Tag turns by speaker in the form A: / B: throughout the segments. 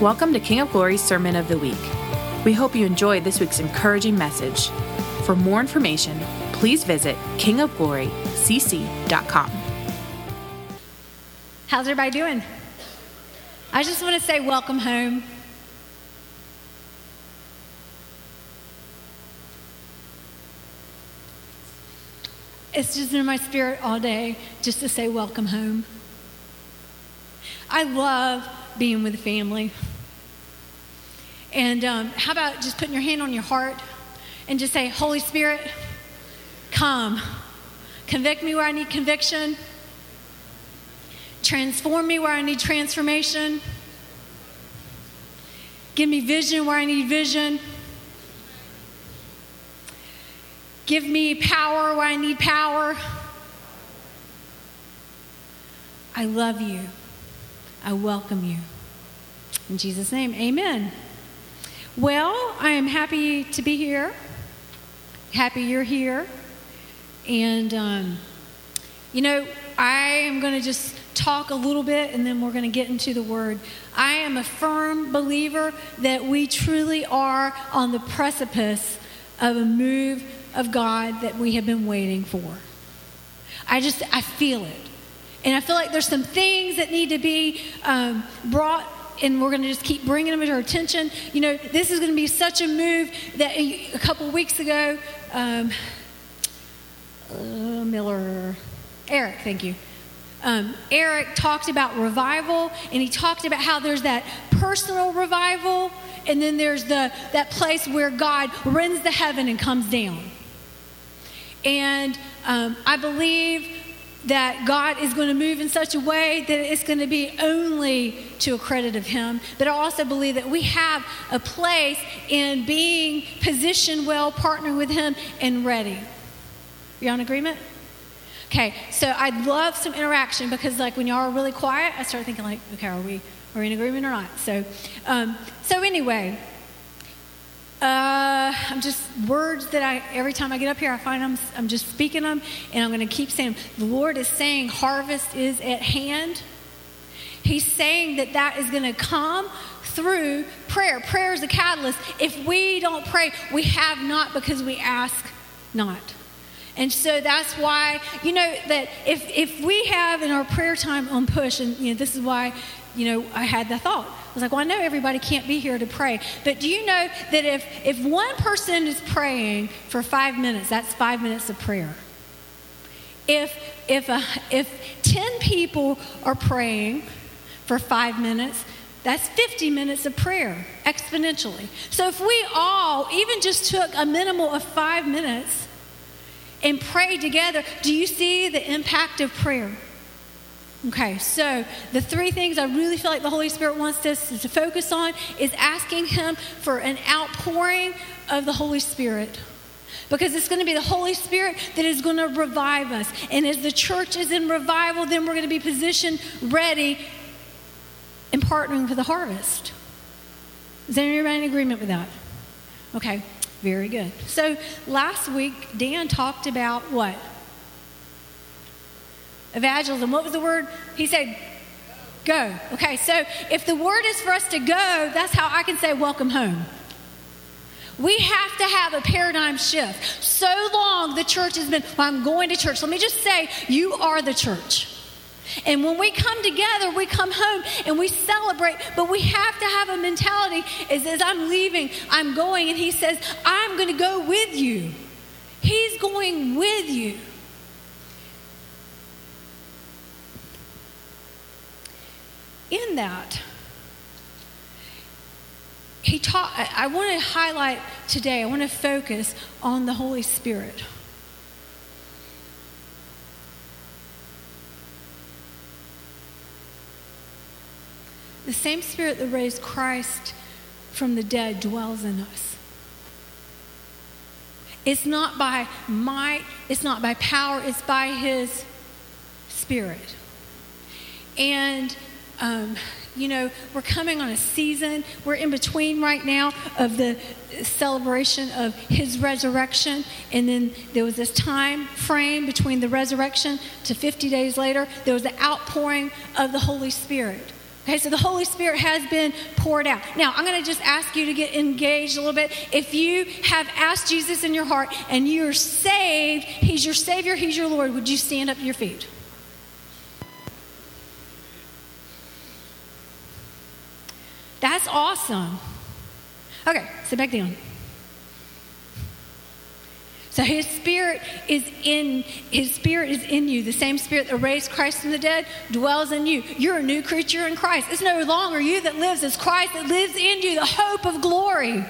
A: Welcome to King of Glory's Sermon of the Week. We hope you enjoyed this week's encouraging message. For more information, please visit kingofglorycc.com.
B: How's everybody doing? I just want to say welcome home. It's just in my spirit all day just to say welcome home. I love being with family. And um, how about just putting your hand on your heart and just say, Holy Spirit, come. Convict me where I need conviction. Transform me where I need transformation. Give me vision where I need vision. Give me power where I need power. I love you. I welcome you. In Jesus' name, amen. Well, I am happy to be here. Happy you're here. And, um, you know, I am going to just talk a little bit and then we're going to get into the word. I am a firm believer that we truly are on the precipice of a move of God that we have been waiting for. I just, I feel it. And I feel like there's some things that need to be um, brought and we're going to just keep bringing them to our attention. You know, this is going to be such a move that a, couple weeks ago, um, uh, Miller, Eric, thank you. Um, Eric talked about revival, and he talked about how there's that personal revival, and then there's the that place where God rends the heaven and comes down. And um, I believe that God is going to move in such a way that it's going to be only to a credit of Him. But I also believe that we have a place in being positioned well, partnering with Him, and ready. You on agreement? Okay, so I'd love some interaction because, like, when y'all are really quiet, I start thinking, like, okay, are we are we in agreement or not? So, um, so anyway, uh, I'm just words that I every time I get up here, I find I'm I'm just speaking them, and I'm going to keep saying. The Lord is saying harvest is at hand. He's saying that that is going to come through prayer. Prayer is a catalyst. If we don't pray, we have not because we ask not. And so that's why, you know, that if, if we have in our prayer time on push, and, you know, this is why, you know, I had the thought. I was like, well, I know everybody can't be here to pray. But do you know that if, if one person is praying for five minutes, that's five minutes of prayer? If, if, a, if 10 people are praying for five minutes, that's 50 minutes of prayer exponentially. So if we all even just took a minimal of five minutes and prayed together, do you see the impact of prayer? Okay, so the three things I really feel like the Holy Spirit wants us to focus on is asking Him for an outpouring of the Holy Spirit. Because it's going to be the Holy Spirit that is going to revive us. And as the church is in revival, then we're going to be positioned ready and partnering for the harvest. Is everybody in agreement with that? Okay, very good. So last week, Dan talked about what? Evangelism. What was the word? He said, go. Okay, so if the word is for us to go, that's how I can say, welcome home. We have to have a paradigm shift. So long the church has been, well, I'm going to church. Let me just say, you are the church. And when we come together, we come home and we celebrate, but we have to have a mentality is as I'm leaving, I'm going, and he says, I'm going to go with you. He's going with you. In that, he taught, I, I want to highlight today, I want to focus on the Holy Spirit. The same Spirit that raised Christ from the dead dwells in us. It's not by might, it's not by power, it's by His Spirit. And um, you know, we're coming on a season, we're in between right now of the celebration of his resurrection. And then there was this time frame between the resurrection to 50 days later, there was the outpouring of the Holy Spirit. Okay, so the Holy Spirit has been poured out. Now, I'm going to just ask you to get engaged a little bit. If you have asked Jesus in your heart and you're saved, He's your Savior, He's your Lord, would you stand up your feet? That's awesome. Okay, sit back down. So his spirit is in his spirit is in you. The same spirit that raised Christ from the dead dwells in you. You're a new creature in Christ. It's no longer you that lives, it's Christ that lives in you, the hope of glory.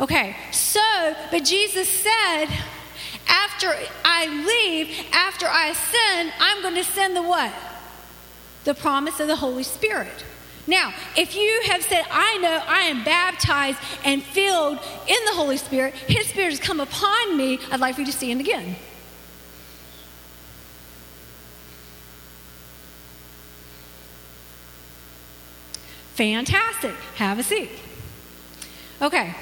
B: Okay, so, but Jesus said, after I leave, after I ascend, I'm going to send the what? The promise of the Holy Spirit. Now, if you have said, I know I am baptized and filled in the Holy Spirit, His Spirit has come upon me, I'd like for you to stand again. Fantastic. Have a seat. Okay,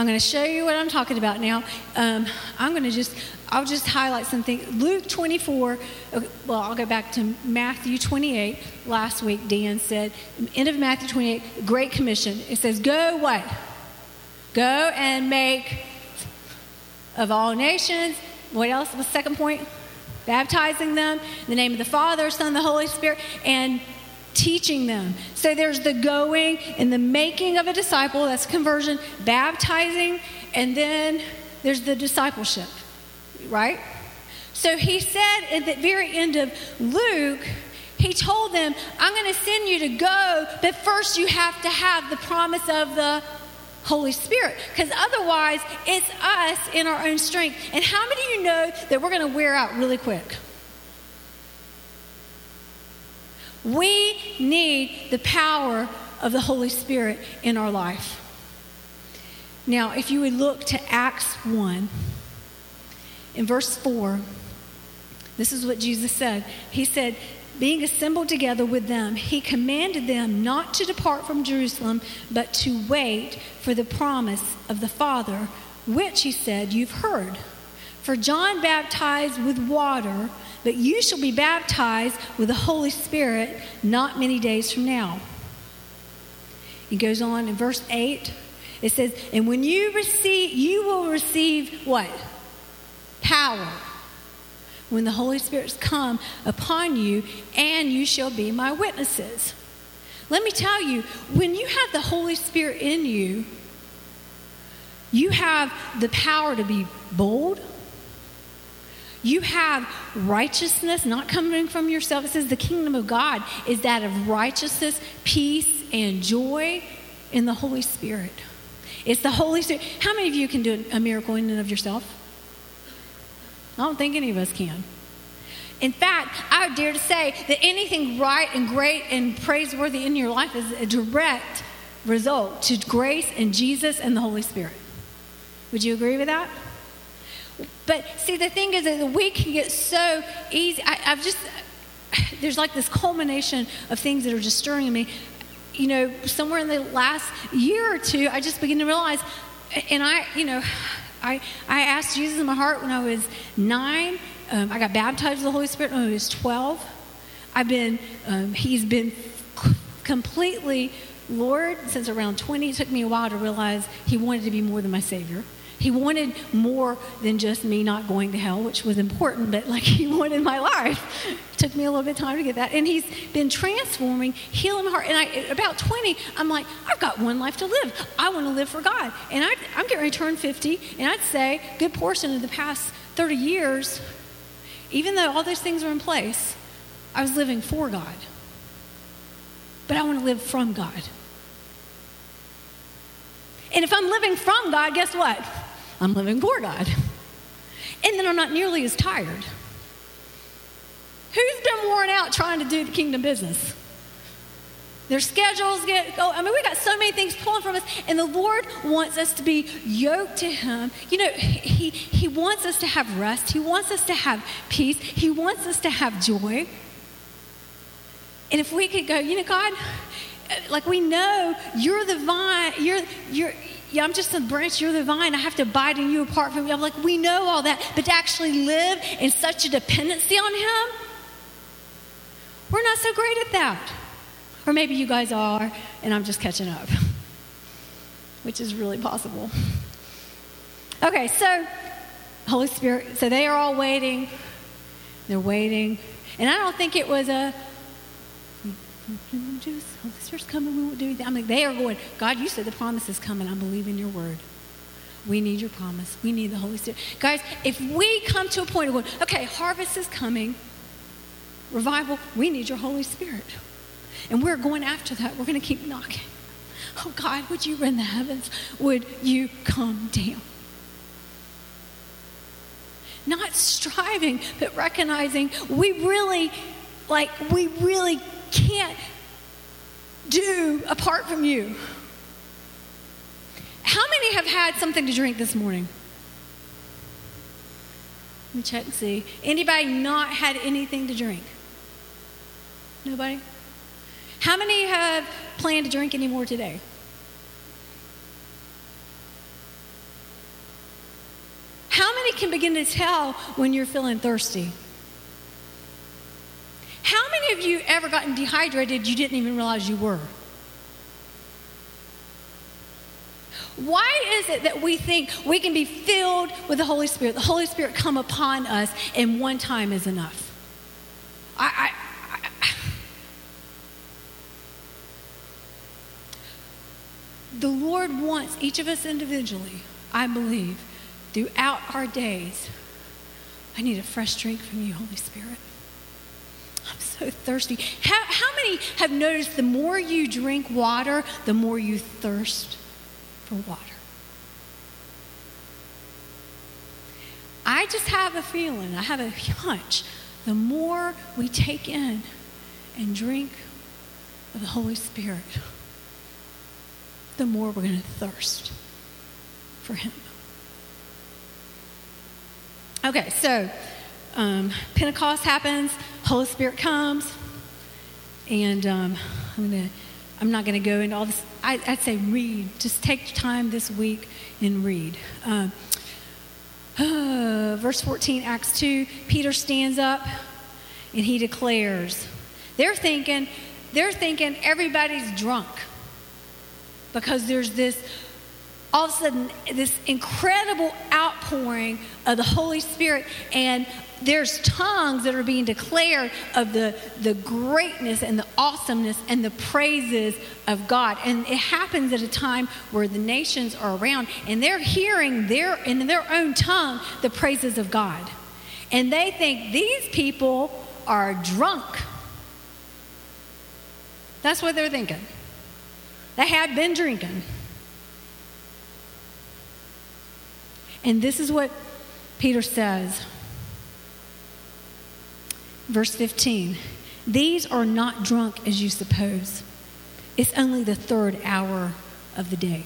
B: I'm going to show you what I'm talking about now. Um, I'm going to just, I'll just highlight something. Luke 24, well, I'll go back to Matthew 28. Last week, Dan said, end of Matthew 28, Great Commission. It says, Go what? Go and make of all nations. What else? The second point? Baptizing them in the name of the Father, Son, the Holy Spirit, and teaching them. So there's the going and the making of a disciple, that's conversion, baptizing, and then there's the discipleship, right? So he said at the very end of Luke, he told them, I'm going to send you to go, but first you have to have the promise of the Holy Spirit. Because otherwise, it's us in our own strength. And how many of you know that we're going to wear out really quick? We need the power of the Holy Spirit in our life. Now, if you would look to Acts 1, in verse 4, this is what Jesus said. He said, being assembled together with them, he commanded them not to depart from Jerusalem, but to wait for the promise of the Father, which he said, You've heard. For John baptized with water but you shall be baptized with the Holy Spirit not many days from now. He goes on in verse 8. It says, And when you receive, you will receive what? Power. When the Holy Spirit's come upon you, and you shall be my witnesses. Let me tell you, when you have the Holy Spirit in you, you have the power to be bold, you have righteousness not coming from yourself. It says the kingdom of God is that of righteousness, peace, and joy in the Holy Spirit. It's the Holy Spirit. How many of you can do a miracle in and of yourself? I don't think any of us can. In fact, I would dare to say that anything right and great and praiseworthy in your life is a direct result to grace and Jesus and the Holy Spirit. Would you agree with that? But see, the thing is that we can get so easy. I, I've just, there's like this culmination of things that are just stirring in me. You know, somewhere in the last year or two, I just began to realize, and I, you know, I, I asked Jesus in my heart when I was nine. Um, I got baptized with the Holy Spirit when I was 12. I've been, um, he's been completely Lord since around 20. It took me a while to realize he wanted to be more than my Savior. He wanted more than just me not going to hell, which was important, but like he wanted my life. It took me a little bit of time to get that. And he's been transforming, healing my heart. And I, about 20, I'm like, I've got one life to live. I want to live for God. And I, I'm getting ready to turn 50, and I'd say good portion of the past 30 years, even though all those things are in place, I was living for God. But I want to live from God. And if I'm living from God, guess what? I'm living for God. And then I'm not nearly as tired. Who's been worn out trying to do the kingdom business? Their schedules get go. I mean, we got so many things pulling from us, and the Lord wants us to be yoked to Him. You know, He He wants us to have rest. He wants us to have peace. He wants us to have joy. And if we could go, you know, God, like we know you're the vine. You're you're yeah, I'm just a branch, you're the vine. I have to abide in you apart from you. I'm like, we know all that. But to actually live in such a dependency on Him, we're not so great at that. Or maybe you guys are, and I'm just catching up, which is really possible. Okay, so Holy Spirit, so they are all waiting. They're waiting. And I don't think it was a, Holy Spirit's coming, we won't do anything. I mean, they are going, God, you said the promise is coming. I believe in your word. We need your promise. We need the Holy Spirit. Guys, if we come to a point of going, okay, harvest is coming, revival, we need your Holy Spirit. And we're going after that. We're going to keep knocking. Oh, God, would you rend the heavens? Would you come down? Not striving, but recognizing we really, like, we really can't do apart from you. How many have had something to drink this morning? Let me check and see. Anybody not had anything to drink? Nobody? How many have planned to drink anymore today? How many can begin to tell when you're feeling thirsty? How many of you ever gotten dehydrated you didn't even realize you were? Why is it that we think we can be filled with the Holy Spirit, the Holy Spirit come upon us, and one time is enough? I, I, I, the Lord wants each of us individually, I believe, throughout our days. I need a fresh drink from you, Holy Spirit. I'm so thirsty. How, how many have noticed the more you drink water, the more you thirst? for water. I just have a feeling, I have a hunch, the more we take in and drink of the Holy Spirit, the more we're going to thirst for Him. Okay, so um, Pentecost happens, Holy Spirit comes, and um, I'm to I'm not going to go into all this. I, would say read. Just take time this week and read. Uh, uh, verse 14, Acts 2, Peter stands up and he declares. They're thinking, they're thinking everybody's drunk because there's this all of a sudden this incredible outpouring of the Holy Spirit, and there's tongues that are being declared of the, the greatness and the awesomeness and the praises of God. And it happens at a time where the nations are around and they're hearing their in their own tongue the praises of God. And they think these people are drunk. That's what they're thinking. They have been drinking. And this is what Peter says. Verse 15 These are not drunk as you suppose. It's only the third hour of the day.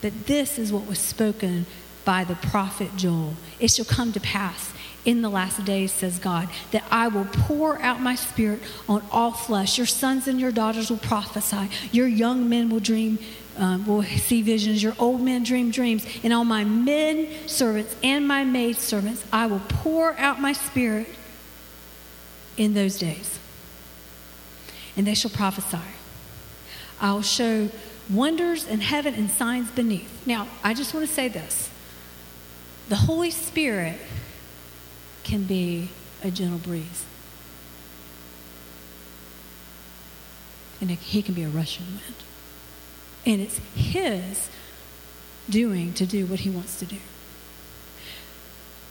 B: But this is what was spoken by the prophet Joel. It shall come to pass in the last days, says God, that I will pour out my spirit on all flesh. Your sons and your daughters will prophesy. Your young men will dream um, will see visions. Your old men dream dreams. And on my men servants and my maid servants, I will pour out my spirit in those days. And they shall prophesy. I'll show wonders in heaven and signs beneath. Now, I just want to say this the Holy Spirit can be a gentle breeze. And he can be a rushing wind. And it's His doing to do what He wants to do.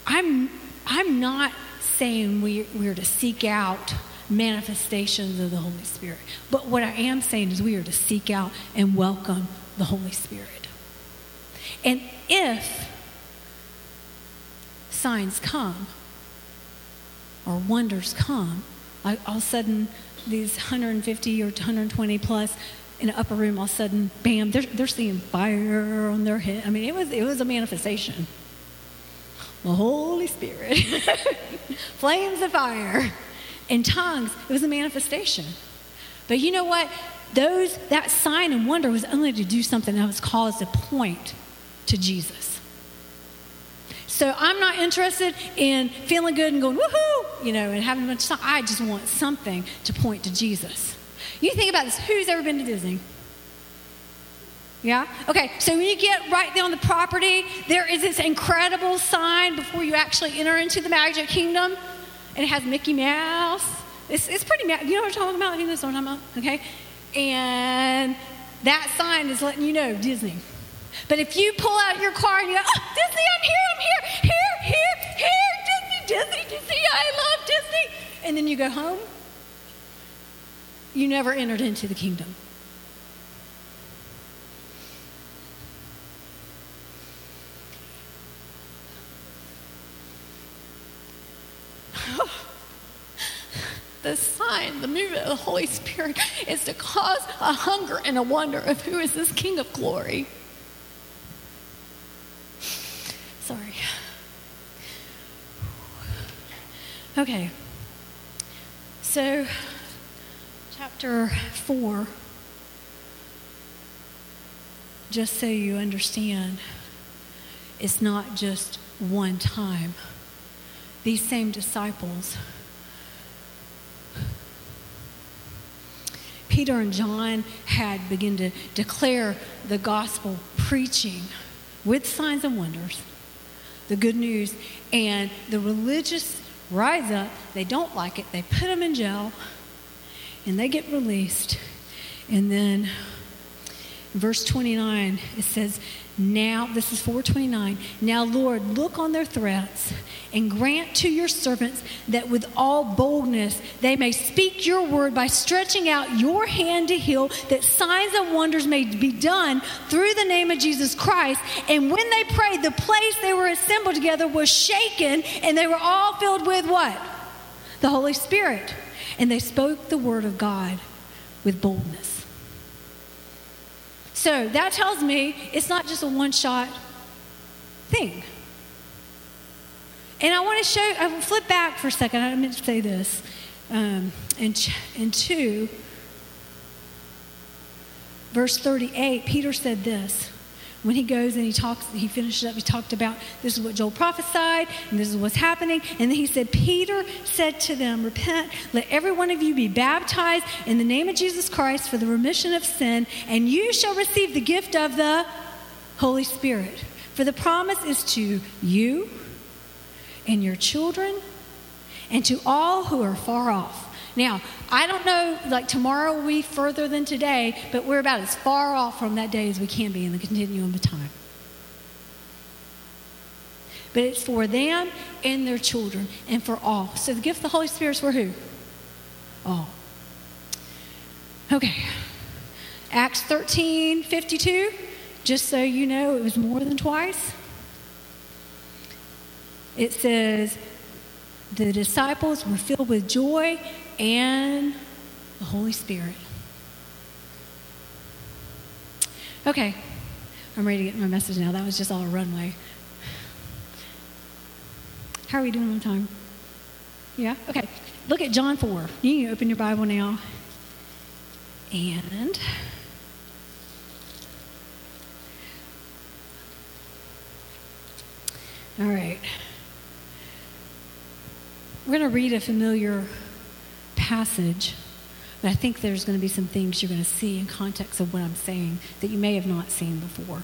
B: I'm, I'm not saying we, we're to seek out manifestations of the Holy Spirit. But what I am saying is we are to seek out and welcome the Holy Spirit. And if signs come or wonders come, like all of a sudden these 150 or 120 plus in an upper room, all of a sudden, bam, they're, they're seeing fire on their head. I mean, it was, it was a manifestation. The Holy Spirit, flames of fire, in tongues, it was a manifestation. But you know what? Those, that sign and wonder was only to do something that was caused to point to Jesus. So I'm not interested in feeling good and going, woohoo, you know, and having a bunch of I just want something to point to Jesus. You think about this who's ever been to Disney? Yeah? Okay, so when you get right there on the property, there is this incredible sign before you actually enter into the Magic Kingdom, and it has Mickey Mouse. It's, it's pretty, you know what I'm talking about? You know what I'm talking about? Okay? And that sign is letting you know Disney. But if you pull out your car and you go, oh, Disney, I'm here, I'm here, here, here, here, Disney, Disney, Disney, I love Disney, and then you go home, you never entered into the kingdom. the sign, the movement of the Holy Spirit is to cause a hunger and a wonder of who is this King of glory. Sorry. Okay. So, chapter 4, just so you understand, it's not just one time. These same disciples Peter and John had begun to declare the gospel, preaching with signs and wonders, the good news, and the religious rise up. They don't like it. They put them in jail, and they get released. And then, verse 29, it says, now, this is 429. Now, Lord, look on their threats and grant to your servants that with all boldness they may speak your word by stretching out your hand to heal, that signs and wonders may be done through the name of Jesus Christ. And when they prayed, the place they were assembled together was shaken, and they were all filled with what? The Holy Spirit. And they spoke the word of God with boldness. So that tells me it's not just a one shot thing. And I want to show, I will flip back for a second. I meant to say this. Um, in, in 2, verse 38, Peter said this when he goes and he talks, he finishes up, he talked about this is what Joel prophesied, and this is what's happening. And then he said, Peter said to them, Repent, let every one of you be baptized in the name of Jesus Christ for the remission of sin, and you shall receive the gift of the Holy Spirit. For the promise is to you and your children and to all who are far off now, I don't know, like tomorrow be further than today, but we're about as far off from that day as we can be in the continuum of time. But it's for them and their children and for all. So the gift of the Holy Spirit is for who? All. Okay. Acts 13 52. Just so you know, it was more than twice. It says, the disciples were filled with joy and the Holy Spirit. Okay, I'm ready to get my message now. That was just all a runway. How are we doing on time? Yeah? Okay. Look at John 4. You can open your Bible now. And. All right. We're going to read a familiar passage, but I think there's going to be some things you're going to see in context of what I'm saying that you may have not seen before.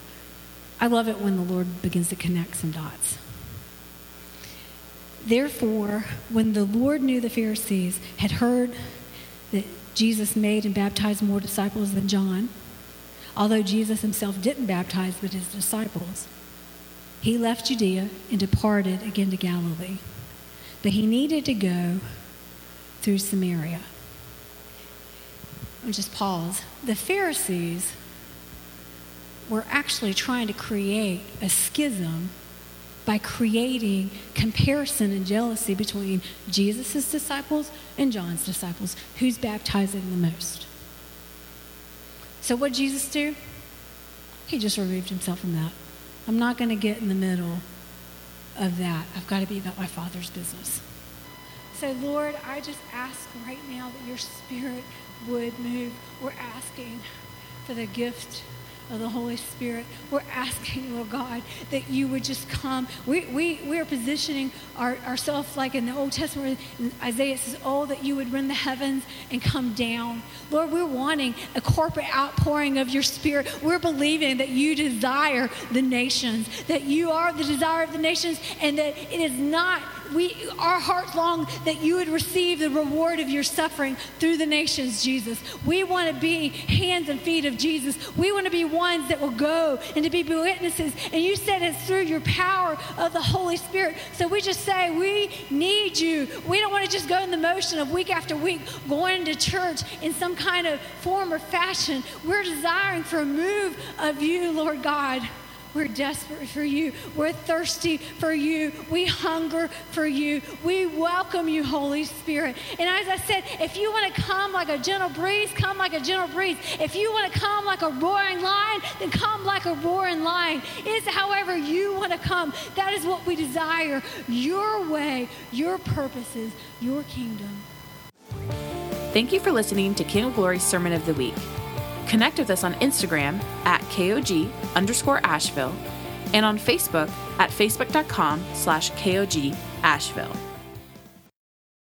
B: I love it when the Lord begins to connect some dots. Therefore, when the Lord knew the Pharisees had heard that Jesus made and baptized more disciples than John, although Jesus himself didn't baptize but his disciples, he left Judea and departed again to Galilee. But he needed to go through Samaria. I'll just pause. The Pharisees were actually trying to create a schism by creating comparison and jealousy between Jesus' disciples and John's disciples. Who's baptizing the most? So, what did Jesus do? He just removed himself from that. I'm not going to get in the middle of that. I've got to be about my Father's business. So, Lord, I just ask right now that your spirit would move. We're asking for the gift of the Holy Spirit. We're asking, Lord God, that you would just come. We, we, we are positioning our, ourselves like in the Old Testament, Isaiah says, Oh, that you would rend the heavens and come down. Lord, we're wanting a corporate outpouring of your Spirit. We're believing that you desire the nations, that you are the desire of the nations, and that it is not we, our heart long that you would receive the reward of your suffering through the nations, Jesus. We want to be hands and feet of Jesus. We want to be ones that will go and to be witnesses. And you said it's through your power of the Holy Spirit. So we just say, we need you. We don't want to just go in the motion of week after week going to church in some kind of form or fashion. We're desiring for a move of you, Lord God. We're desperate for you. We're thirsty for you. We hunger for you. We welcome you, Holy Spirit. And as I said, if you want to come like a gentle breeze, come like a gentle breeze. If you want to come like a roaring lion, then come like a roaring lion. It's however you want to come. That is what we desire. Your way, your purposes, your kingdom.
A: Thank you for listening to King of Glory's Sermon of the Week. Connect with us on Instagram at KOG underscore Asheville and on Facebook at facebook.com slash KOG Asheville.